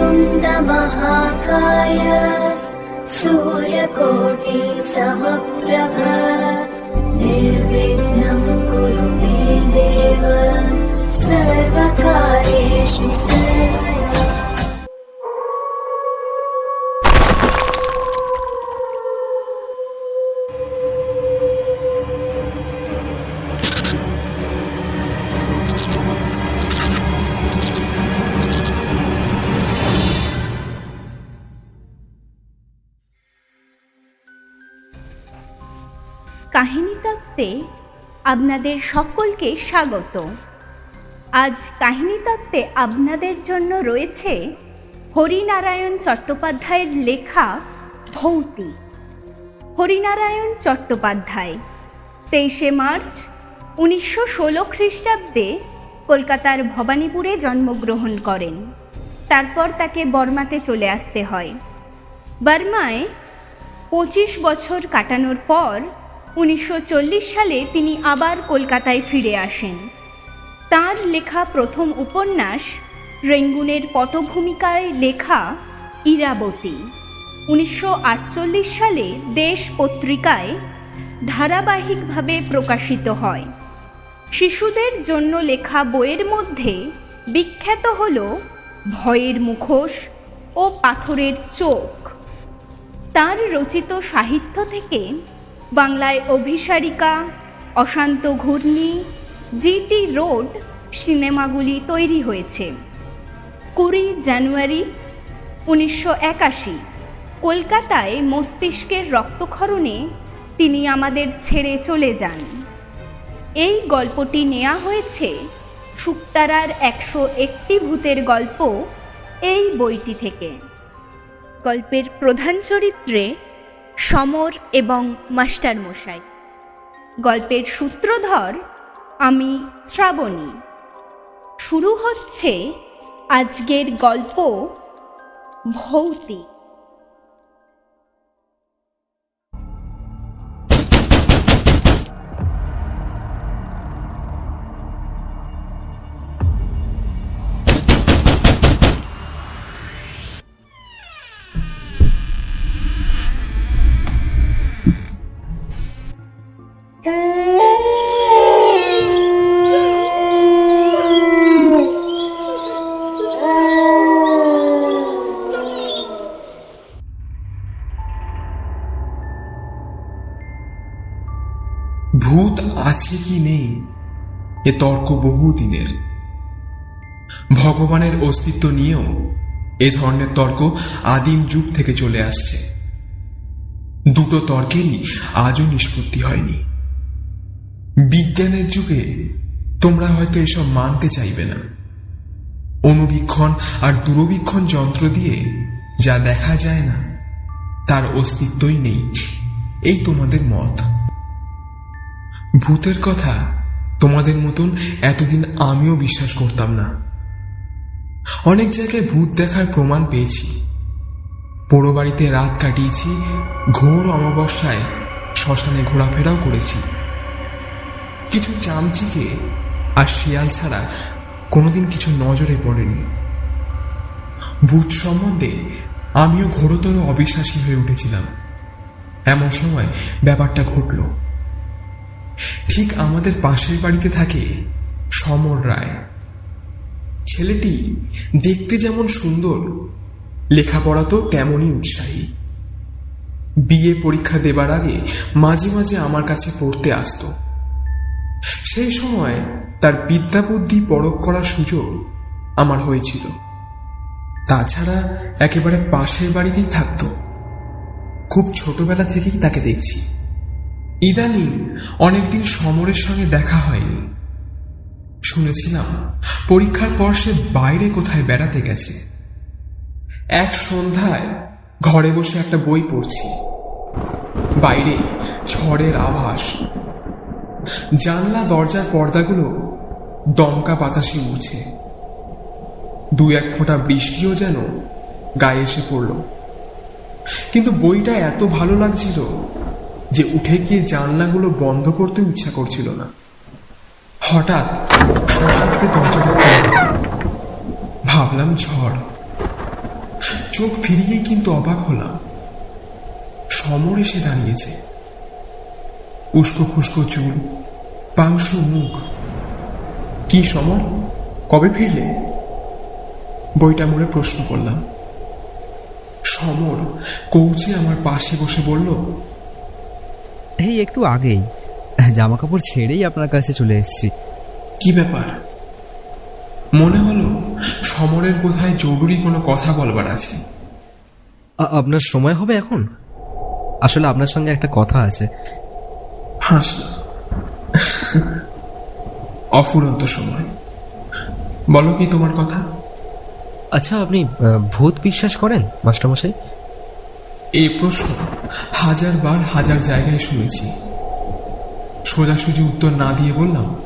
वक्रतुण्डमहाकाय सूर्यकोटि समप्रभ निर्विघ्नं कुरु मे देव सर्वकार्येषु सर्वदा কাহিনী তত্ত্বে আপনাদের সকলকে স্বাগত। আজ কাহিনী তত্ত্বে আপনাদের জন্য রয়েছে হরিনারায়ণ চট্টোপাধ্যায়ের লেখা ভৌতি। হরিনারায়ণ চট্টোপাধ্যায়, তেইশে মার্চ উনিশশো ষোলো খ্রিস্টাব্দে কলকাতার ভবানীপুরে জন্মগ্রহণ করেন। তারপর তাকে বর্মাতে চলে আসতে হয়। বার্মায় পঁচিশ বছর কাটানোর পর উনিশশো চল্লিশ সালে তিনি আবার কলকাতায় ফিরে আসেন। তার লেখা প্রথম উপন্যাস রেঙ্গুনের পটভূমিকায় লেখা ইরাবতী। উনিশশো আটচল্লিশ সালে দেশ পত্রিকায় ধারাবাহিকভাবে প্রকাশিত হয়। শিশুদের জন্য লেখা বইয়ের মধ্যে বিখ্যাত হল ভয়ের মুখোশ ও পাথরের চোখ। তার রচিত সাহিত্য থেকে বাংলায় অভিসারিকা, অশান্ত ঘূর্ণি, জিটি রোড সিনেমাগুলি তৈরি হয়েছে। কুড়ি জানুয়ারি উনিশশো একাশি, কলকাতায় মস্তিষ্কের রক্তক্ষরণে তিনি আমাদের ছেড়ে চলে যান। এই গল্পটি নেওয়া হয়েছে শুক্তারার একশো একটি ভূতের গল্প এই বইটি থেকে। গল্পের প্রধান চরিত্রে সমর এবং মাস্টার মশাই গল্পের সূত্রধর আমি শ্রাবণী। শুরু হচ্ছে আজকের গল্প ভৌতিক। ভূত আছে কি নেই? এ তর্ক বহুদিনের। ভগবানের অস্তিত্ব নিয়েও এ ধরনের তর্ক আদিম যুগ থেকে চলে আসছে। দুটো তর্কেরই আজও নিষ্পত্তি হয়নি। বিজ্ঞানের যুগে তোমরা হয়তো এসব মানতে চাইবে না। অনুবীক্ষণ আর দূরবীক্ষণ যন্ত্র দিয়ে যা দেখা যায় না, তার অস্তিত্বই নেই। এই তোমাদের মত। ভূতের কথা তোমাদের মতন এতদিন আমিও বিশ্বাস করতাম না। অনেক জায়গায় ভূত দেখার প্রমাণ পেয়েছি। পোড়ো বাড়িতে রাত কাটিয়েছি, ঘোর অমাবস্যায় শ্মশানে ঘোরাফেরাও করেছি। কিছু চামচিকে আর শিয়াল ছাড়া কোনোদিন কিছু নজরে পড়েনি। ভূত সম্বন্ধে আমিও ঘোরতর অবিশ্বাসী হয়ে উঠেছিলাম। এমন সময় ব্যাপারটা ঘটল। ঠিক আমাদের পাশের বাড়িতে থাকে সমর রায়। ছেলেটি দেখতে যেমন সুন্দর, লেখাপড়া তো তেমনই উৎসাহী। বিয়ে পরীক্ষা দেবার আগে মাঝে মাঝে আমার কাছে পড়তে আসতো। সেই সময় তার বিদ্যা বুদ্ধি পরখ করার সুযোগ আমার হয়েছিল। তাছাড়া একেবারে পাশের বাড়িতেই থাকতো। খুব ছোটবেলা থেকেই তাকে দেখছি। ইদানিং অনেকদিন সমরের সঙ্গে দেখা হয়নি। শুনেছিলাম, পরীক্ষার পর সে বাইরে কোথায় বেড়াতে গেছে। এক সন্ধ্যায় ঘরে বসে একটা বই পড়ছি। বাইরে ঝড়ের আভাস। জানলা, দরজার পর্দাগুলো দমকা বাতাসে উঠছে দু এক ফোঁটা বৃষ্টিও যেন গায়ে এসে পড়ল। কিন্তু বইটা এত ভালো লাগছিল যে উঠে গিয়ে জানলাগুলো বন্ধ করতে ইচ্ছা করছিল না। হঠাৎ দরজাটা ভাবলাম ঝড়। চোখ ফিরিয়ে কিন্তু অবাক হলাম। সমর এসে দাঁড়িয়েছে। উস্কো খুস্কো চুল, পাংশু মুখ। কি সমর? কবে ফিরলে? বইটা মুড়ে প্রশ্ন করলাম। সমর কৌচে আমার পাশে বসে বলল এই একটু আগেই। জামা কাপড় ছেড়েই আপনার কাছে চলে এসেছি। কি ব্যাপার? মনে হলো সমরের বোধহয় জরুরি কোনো কথা বলবার আছে। আপনার সময় হবে এখন? আসলে আপনার সঙ্গে একটা কথা আছে। অফুরন্ত সময়। বলো কি তোমার কথা? আচ্ছা আপনি ভূত বিশ্বাস করেন মাস্টারমশাই? এই প্রশ্ন হাজার বার হাজার জায়গায় শুনেছি। সোজাসুজি উত্তর না দিয়ে বললাম,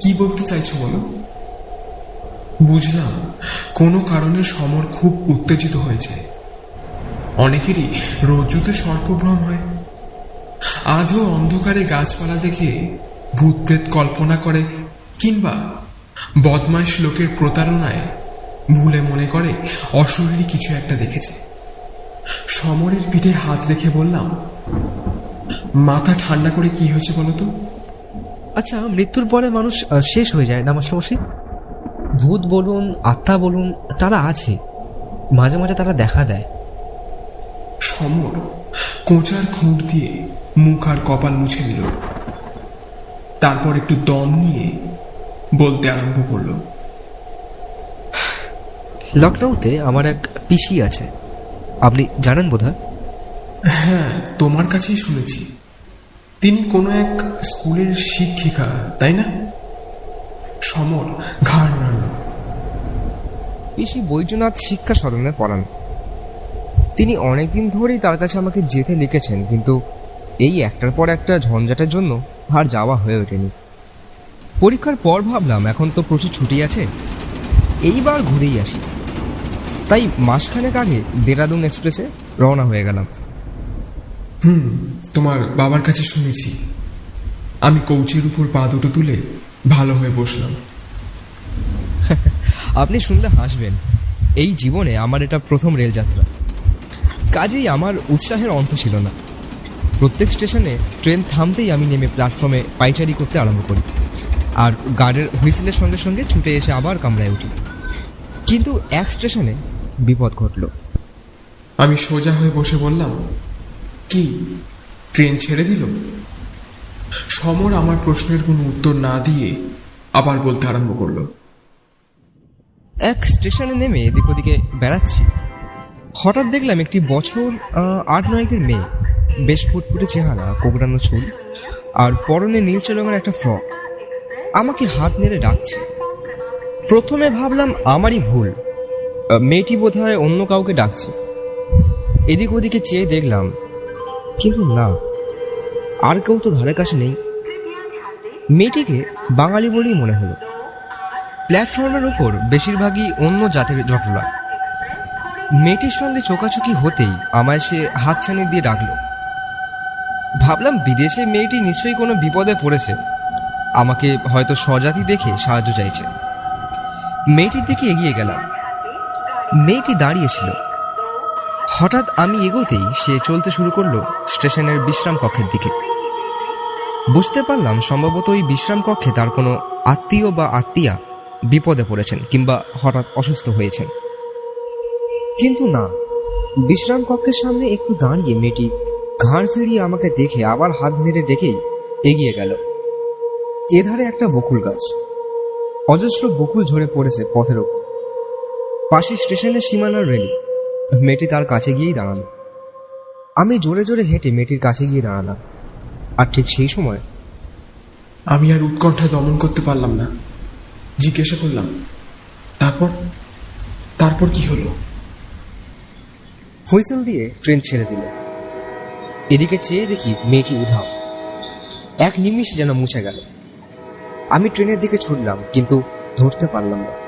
কি বলতে চাইছো বলো? বুঝলাম, কোনো কারণে সমর খুব উত্তেজিত হয়েছে অনেকেরই রজ্জুতে সর্পভ্রম হয়। আধো অন্ধকারে গাছপালা দেখে ভূত প্রেত কল্পনা করে, কিংবা বদমাইশ লোকের প্রতারণায় ভুলে মনে করে অশরীরী কিছু একটা দেখেছে। সমরের পিঠে হাত রেখে বললাম মাথা ঠান্ডা করে কি হয়েছে বলতো আচ্ছা মৃত্যুর পরে মানুষ শেষ হয়ে যায় না মাস্টারমশাই? ভূত বলুন আত্মা বলুন তারা আছে। মাঝে মাঝে তারা দেখা দেয়। সমর কোঁচার খুঁট দিয়ে মুখ আর কপাল মুছে নিল। তারপর একটু দম নিয়ে বলতে আরম্ভ করল লখনৌতে আমার এক পিসি আছে। আপনি জানেন বোধহয়? হ্যাঁ তোমার কাছেই শুনেছি। তিনি কোনো এক স্কুলের শিক্ষিকা তাই না? সমর ঘাড় নাড়ল পিসি বৈদ্যনাথ শিক্ষা সদনে পড়ান। তিনি অনেকদিন ধরেই তার কাছে আমাকে যেতে লিখেছেন কিন্তু এই একটার পর একটা ঝঞ্ঝাটের জন্য আর যাওয়া হয়ে ওঠেনি। পরীক্ষার পর ভাবলাম এখন তো প্রচুর ছুটি আছে এইবার ঘুরেই আসি। তাই মাসখানেক আগে দেরাদুন এক্সপ্রেসে রওনা হয়ে গেলাম। হুম তোমার বাবার কাছে শুনেছি। আমি কৌচের উপর পা দুটো তুলে ভালো হয়ে বসলাম। আপনি শুনলে হাসবেন এই জীবনে আমার এটা প্রথম রেলযাত্রা। কাজেই আমার উৎসাহের অন্ত ছিল না। প্রত্যেক স্টেশনে ট্রেন থামতেই আমি নেমে প্ল্যাটফর্মে পাইচারি করতে আরম্ভ করি। আর গার্ডের হুইসেলের সঙ্গে সঙ্গে ছুটে এসে আবার কামরায় উঠি। কিন্তু এক স্টেশনে বিপদ ঘটল। আমি সোজা হয়ে বসে বললাম কি ট্রেন ছেড়ে দিল? সমর আমার প্রশ্নের কোনো উত্তর না দিয়ে আবার বলতে আরম্ভ করল এক স্টেশনে নেমে এদিক ওদিকে বেড়াচ্ছি। হঠাৎ দেখলাম একটি বছর আট নয়কের মেয়ে। বেশ ফুটফুটে চেহারা কোকড়ানো চুল আর পরনে নীলচে রঙের একটা ফ্রক। আমাকে হাত নেড়ে ডাকছে। প্রথমে ভাবলাম আমারই ভুল। মেয়েটি বোধহয় অন্য কাউকে ডাকছে। এদিক ওদিকে চেয়ে দেখলাম, কিন্তু না, আর কেউ তো ধারে কাছে নেই। মেয়েটিকে বাঙালি বলেই মনে হলো। প্ল্যাটফর্মের উপর বেশিরভাগই অন্য জাতের জটলা মেয়েটির সঙ্গে চোকাচুকি হতেই আমায় সে হাতছানি দিয়ে ডাকলো। ভাবলাম বিদেশে মেয়েটি নিশ্চয়ই কোনো বিপদে পড়েছে। আমাকে হয়তো স্বজাতি দেখে সাহায্য চাইছে। মেয়েটির দিকে এগিয়ে গেলাম। মেয়েটি দাঁড়িয়েছিল। হঠাৎ আমি এগোতেই সে চলতে শুরু করল স্টেশনের বিশ্রাম কক্ষের দিকে। বুঝতে পারলাম সম্ভবত ওই বিশ্রাম কক্ষে তার কোনো আত্মীয় বা আত্মীয়া বিপদে পড়েছেন কিংবা হঠাৎ অসুস্থ হয়েছেন। কিন্তু না, বিশ্রাম কক্ষের সামনে একটু দাঁড়িয়ে মেয়েটি ঘাড় ফিরিয়ে আমাকে দেখে আবার হাত নেড়ে ডেকেই এগিয়ে গেল। এধারে একটা বকুল গাছ। অজস্র বকুল ঝরে পড়েছে পথের ওপর। পাশে স্টেশনের সীমানার রেলি মেয়েটি তার কাছে গিয়েই দাঁড়াল। আমি জোরে জোরে হেঁটে মেয়েটির কাছে গিয়ে দাঁড়ালাম। আর ঠিক সেই সময় আমি আর উৎকণ্ঠা দমন করতে পারলাম না। জিজ্ঞাসা করলাম, তারপর? তারপর কি হলো? হুইসেল দিয়ে ট্রেন ছেড়ে দিল। এদিকে চেয়ে দেখি মেয়েটি উধাও। এক নিমিষ যেন মুছে গেল। আমি ট্রেনের দিকে ছুটলাম, কিন্তু ধরতে পারলাম না।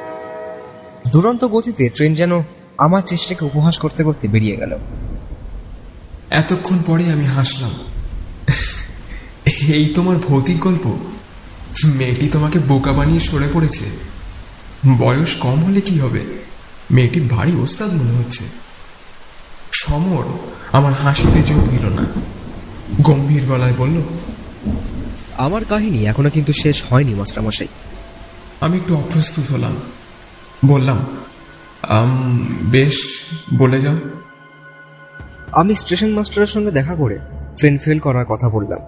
দুরন্ত গতিতে ট্রেন যেন আমার চেষ্টাকে উপহাস করতে করতে বেরিয়ে গেল। এতক্ষণ পরে আমি হাসলাম। এই তোমার ভৌতিক গল্প? মেয়েটি তোমাকে বোকা বানিয়ে সরে পড়েছে। বয়স কম হলে কি হবে? মেয়েটি ভারী ওস্তাদ মনে হচ্ছে। সমর আমার হাসিতে যোগ দিল না। গম্ভীর গলায় বলল আমার কাহিনী এখনও কিন্তু শেষ হয়নি মাস্টারমশাই। আমি একটু অপ্রস্তুত হলাম। বললাম আম, বেশ বলে যাও। আমি স্টেশন মাস্টারের সঙ্গে দেখা করে ট্রেন ফেল করার কথা বললাম।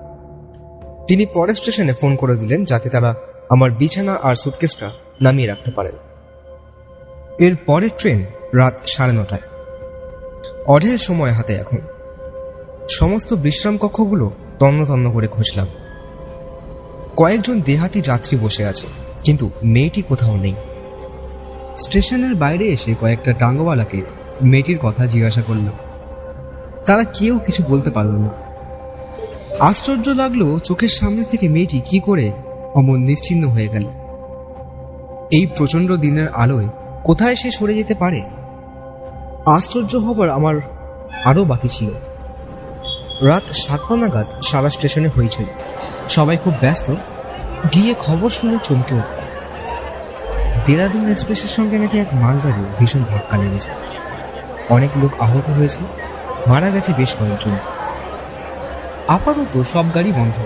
তিনি পরের স্টেশনে ফোন করে দিলেন যাতে তারা আমার বিছানা আর সুটকেসটা নামিয়ে রাখতে পারেন এর পরের ট্রেন রাত সাড়ে নটায়। অঢেল সময় হাতে এখন। সমস্ত বিশ্রাম কক্ষগুলো তন্ন তন্ন করে খুঁজলাম কয়েকজন দেহাতি যাত্রী বসে আছে কিন্তু মেয়েটি কোথাও নেই। স্টেশনের বাইরে এসে কয়েকটা টাঙ্গওয়ালাকে মেয়েটির কথা জিজ্ঞাসা করলাম তারা কেউ কিছু বলতে পারল না। আশ্চর্য লাগল চোখের সামনে থেকে মেয়েটি কি করে অমন নিশ্চিন্ন হয়ে গেল। এই প্রচণ্ড দিনের আলোয় কোথায় সে সরে যেতে পারে? আশ্চর্য হবার আমার আরও বাকি ছিল। রাত সাতটা নাগাদ সারা স্টেশনে হয়েছিল সবাই খুব ব্যস্ত। গিয়ে খবর শুনে চমকে উঠল। দেরাদুন এক্সপ্রেসের সঙ্গে নাকি এক মালগাড়ির ভীষণ ধাক্কা লেগেছে। অনেক লোক আহত হয়েছে, মারা গেছে বেশ কয়েকজন। আপাতত সব গাড়ি বন্ধ।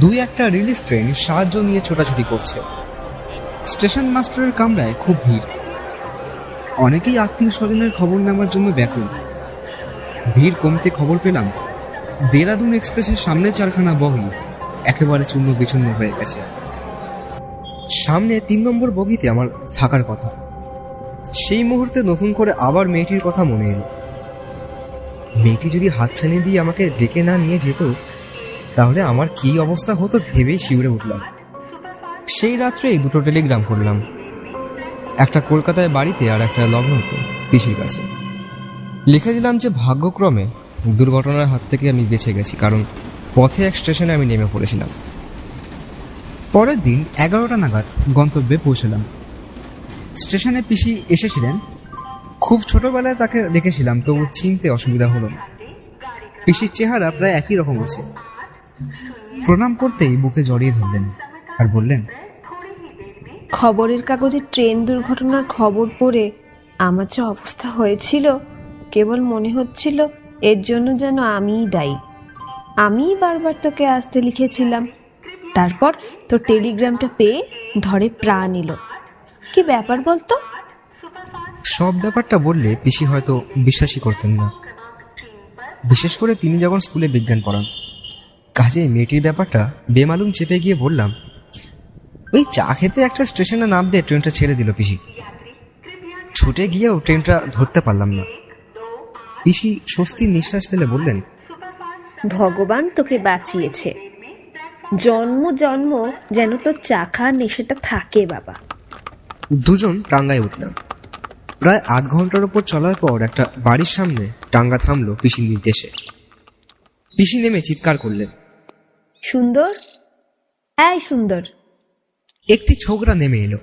দুই একটা রিলিফ ট্রেন সাহায্য নিয়ে ছোটাছুটি করছে। স্টেশন মাস্টারের কামরায় খুব ভিড়। অনেকেই আত্মীয় স্বজনের খবর নেওয়ার জন্য ব্যাকুল। ভিড় কমতে খবর পেলাম, দেরাদুন এক্সপ্রেসের সামনে চারখানা বগি একেবারে চূর্ণ বিচ্ছন্ন হয়ে গেছে। সামনে তিন নম্বর বগিতে আমার থাকার কথা। সেই মুহূর্তে নতুন করে আবার মেয়েটির কথা মনে এলো। মেয়েটি যদি হাত হাতছানি দিয়ে আমাকে ডেকে না নিয়ে যেত, তাহলে আমার কি অবস্থা হতো ভেবেই শিউরে উঠলাম। সেই রাত্রে দুটো টেলিগ্রাম করলাম। একটা কলকাতায় বাড়িতে আর একটা লগ্নতে, পিসির কাছে। লিখে দিলাম যে ভাগ্যক্রমে দুর্ঘটনার হাত থেকে আমি বেঁচে গেছি, কারণ পথে এক স্টেশনে আমি নেমে পড়েছিলাম। পরের দিন এগারোটা নাগাদ গন্তব্যে পৌঁছলাম। স্টেশনে পিসি এসেছিলেন। খুব ছোটবেলায় তাকে দেখেছিলাম, তবু চিনতে অসুবিধা হলো পিসির চেহারা প্রায় একই রকম আছে। প্রণাম করতেই বুকে জড়িয়ে ধরলেন আর বললেন, খবরের কাগজে ট্রেন দুর্ঘটনার খবর পড়ে আমার যে অবস্থা হয়েছিল, কেবল মনে হচ্ছিল এর জন্য যেন আমিই দায়ী। আমিই বারবার তোকে আসতে লিখেছিলাম। তারপর তোর টেলিগ্রামটা পেয়ে ধরে প্রাণ এলো। কি ব্যাপার বলতো? সব ব্যাপারটা বললে পিসি হয়তো বিশ্বাসই করতেন না। বিশেষ করে তিনি যখন স্কুলে বিজ্ঞান পড়ান। কাজে মেয়েটির ব্যাপারটা বেমালুম চেপে গিয়ে বললাম ওই চা খেতে একটা স্টেশনে নাম দিয়ে ট্রেনটা ছেড়ে দিল পিসি। ছুটে গিয়েও ট্রেনটা ধরতে পারলাম না। পিসি স্বস্তির নিঃশ্বাস ফেলে বললেন ভগবান তোকে বাঁচিয়েছে। জন্ম জন্ম যেন তোর চা খাওয়ার নেশাটা থাকে বাবা। দুজন টাঙ্গায় উঠলাম। প্রায় আধ ঘণ্টার উপর চলার পর একটা বাড়ির সামনে টাঙ্গা থামলো পিসির নির্দেশে পিসি নেমে চিৎকার করলেন সুন্দর? হ্যাঁ সুন্দর। একটি ছোকরা নেমে এলো।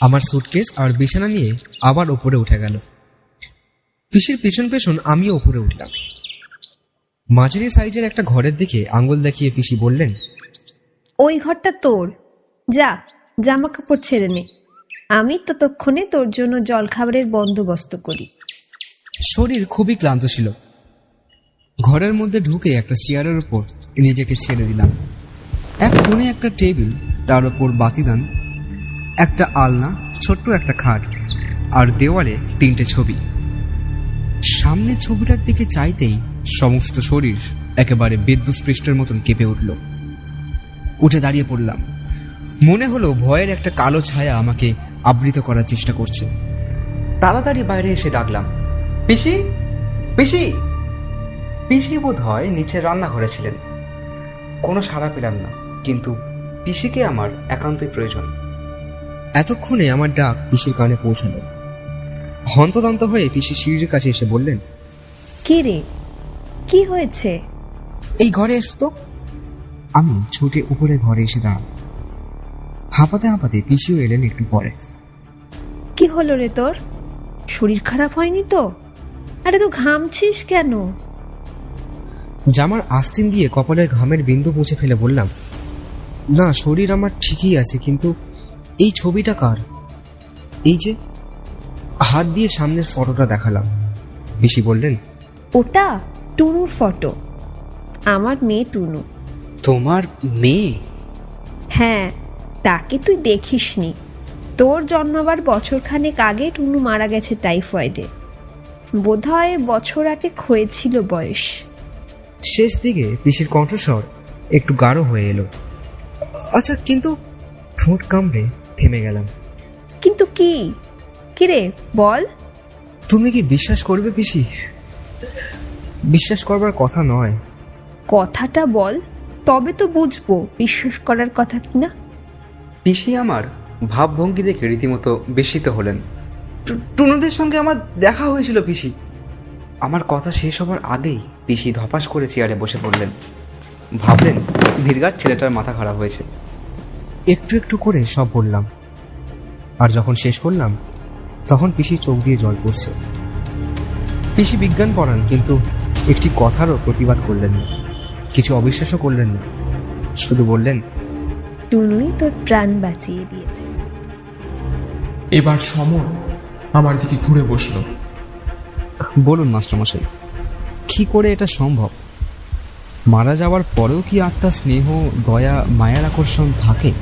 আমার সুটকেস আর বিছানা নিয়ে আবার ওপরে উঠে গেল। পিসির পেছন পেছন আমিও ওপরে উঠলাম। মাঝারি সাইজের একটা ঘরের দিকে আঙ্গুল দেখিয়ে পিসি বললেন ওই ঘরটা তোর। যা জামা কাপড় ছেড়ে নে। আমি ততক্ষণে তোর জন্য জলখাবারের বন্দোবস্ত করি। শরীর খুবই ক্লান্ত ছিল। ঘরের মধ্যে ঢুকে একটা চেয়ারের উপর নিজেকে ছেড়ে দিলাম। এক কোণে একটা টেবিল তার উপর বাতিদান একটা আলনা ছোট্ট একটা খাট আর দেওয়ালে তিনটে ছবি। সামনের ছবিটার দিকে চাইতেই সমস্ত শরীর একেবারে বিদ্যুৎ পৃষ্ঠের মতন কেঁপে উঠল। উঠে দাঁড়িয়ে পড়লাম। মনে হলো ভয়ের একটা কালো ছায়া আমাকে আবৃত করার চেষ্টা করছে। তাড়াতাড়ি বাইরে এসে ডাকলাম, পিসি? পিসি? পিসি বোধ হয় নিচের রান্নাঘরে ছিলেন। কোনো সাড়া পেলাম না, কিন্তু পিসিকে আমার একান্তই প্রয়োজন। এতক্ষণে আমার ডাক পিসির কানে পৌঁছালো। হন্তদন্ত হয়ে পিসি সিঁড়ির কাছে এসে বললেন, কি রে? কি হয়েছে? এই ঘরে এসো তো। আমি ছুটে উপরে ঘরে এসে দাঁড়ালাম। হাঁপাতে হাঁপাতে পিসিও এলেন একটু পরে। কি হলো রে তোর? শরীর খারাপ হয়নি তো? আরে তো ঘামছিস কেন? জামার আস্তিন দিয়ে কপালের ঘামের বিন্দু মুছে ফেলে বললাম না শরীর আমার ঠিকই আছে কিন্তু এই ছবিটা কার? এই যে হাত দিয়ে সামনের ফটোটা দেখালাম। পিসি বললেন ওটা? টুনুর ফটো। আমার মেয়ে টুনু। তোমার মেয়ে? হ্যাঁ তাকে তুই দেখিসনি। তোর জন্মাবার বছরখানেক আগে টুনু মারা গেছে টাইফয়েডে। বোধহয় বছর আগে হয়েছিল বয়স। শেষ দিকে পিসির কণ্ঠস্বর একটু গাঢ় হয়ে এলো। আচ্ছা কিন্তু ঠোঁট কামড়ে থেমে গেলাম। কিন্তু কি? কিরে বল। তুমি কি বিশ্বাস করবে পিসি? বিশ্বাস করবার কথা নয়। কথাটা বল তবে তো বুঝব বিশ্বাস করার কথা কিনা পিসি আমার ভাবভঙ্গি দেখে রীতিমতো বিস্মিত হলেন। টুনুদের সঙ্গে আমার দেখা হয়েছিল পিসি। আমার কথা শেষ হবার আগেই পিসি ধপাস করে চেয়ারে বসে পড়লেন। ভাবলেন দীর্ঘার ছেলেটার মাথা খারাপ হয়েছে। একটু একটু করে সব বললাম। আর যখন শেষ করলাম তখন পিসি চোখ দিয়ে জল পড়ছে। পিসি বিজ্ঞান পড়ান কিন্তু একটি কথারও প্রতিবাদ করলেন না। কিছু অবিশ্বাসও করলেন না। শুধু বললেন টুনুই তোর প্রাণ বাঁচিয়ে দিয়েছে। এবার সমর আমার দিকে ঘুরে বসল। বলুন মাস্টারমশাই কি করে এটা সম্ভব? মারা যাওয়ার পরেও কি আত্মা স্নেহ দয়া মায়ার আকর্ষণ থাকে?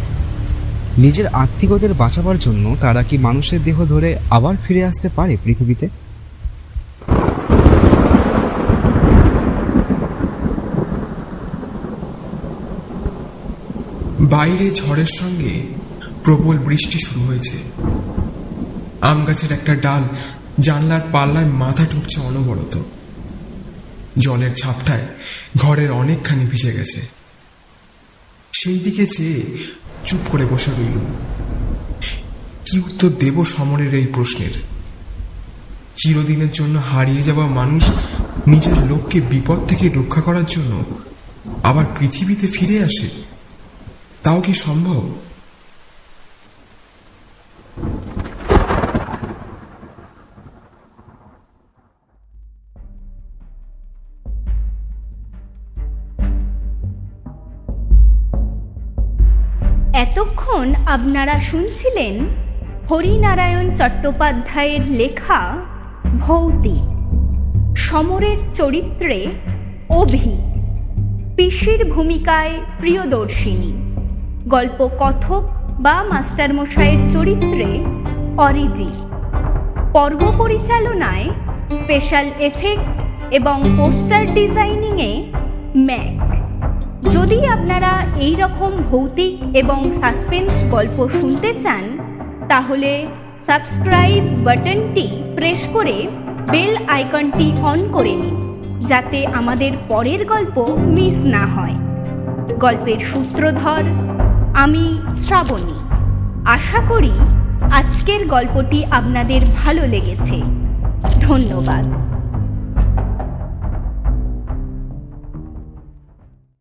নিজের আত্মীয়দের বাঁচাবার জন্য তারা কি মানুষের দেহ ধরে আবার ফিরে আসতে পারে পৃথিবীতে? বাইরে ঝড়ের সঙ্গে প্রবল বৃষ্টি শুরু হয়েছে। আম গাছের একটা ডাল জানলার পাল্লায় মাথা ঠুকছে অনবরত। জলের ঝাপটায় ঘরের অনেকখানি ভিজে গেছে। সেই দিকে চেয়ে চুপ করে বসে রইল। কি উত্তর দেব সমরের এই প্রশ্নের? চিরদিনের জন্য হারিয়ে যাওয়া মানুষ নিজের লোককে বিপদ থেকে রক্ষা করার জন্য আবার পৃথিবীতে ফিরে আসে? তাও কি সম্ভব? এতক্ষণ আপনারা শুনছিলেন হরিনারায়ণ চট্টোপাধ্যায়ের লেখা ভৌতিক সমরের চরিত্রে অভি, পিসির ভূমিকায় প্রিয়দর্শিনী। গল্প কথক বা মাস্টারমশাইয়ের চরিত্রে অরিজি। পর্ব পরিচালনায় স্পেশাল এফেক্ট এবং পোস্টার ডিজাইনিংয়ে ম্যাক। যদি আপনারা এই রকম ভৌতিক এবং সাসপেন্স গল্প শুনতে চান, তাহলে সাবস্ক্রাইব বাটনটি প্রেস করে বেল আইকনটি অন করে নিন, যাতে আমাদের পরের গল্প মিস না হয়। গল্পের সূত্রধর আমি শ্রাবণী। আশা করি আজকের গল্পটি আপনাদের ভালো লেগেছে। ধন্যবাদ।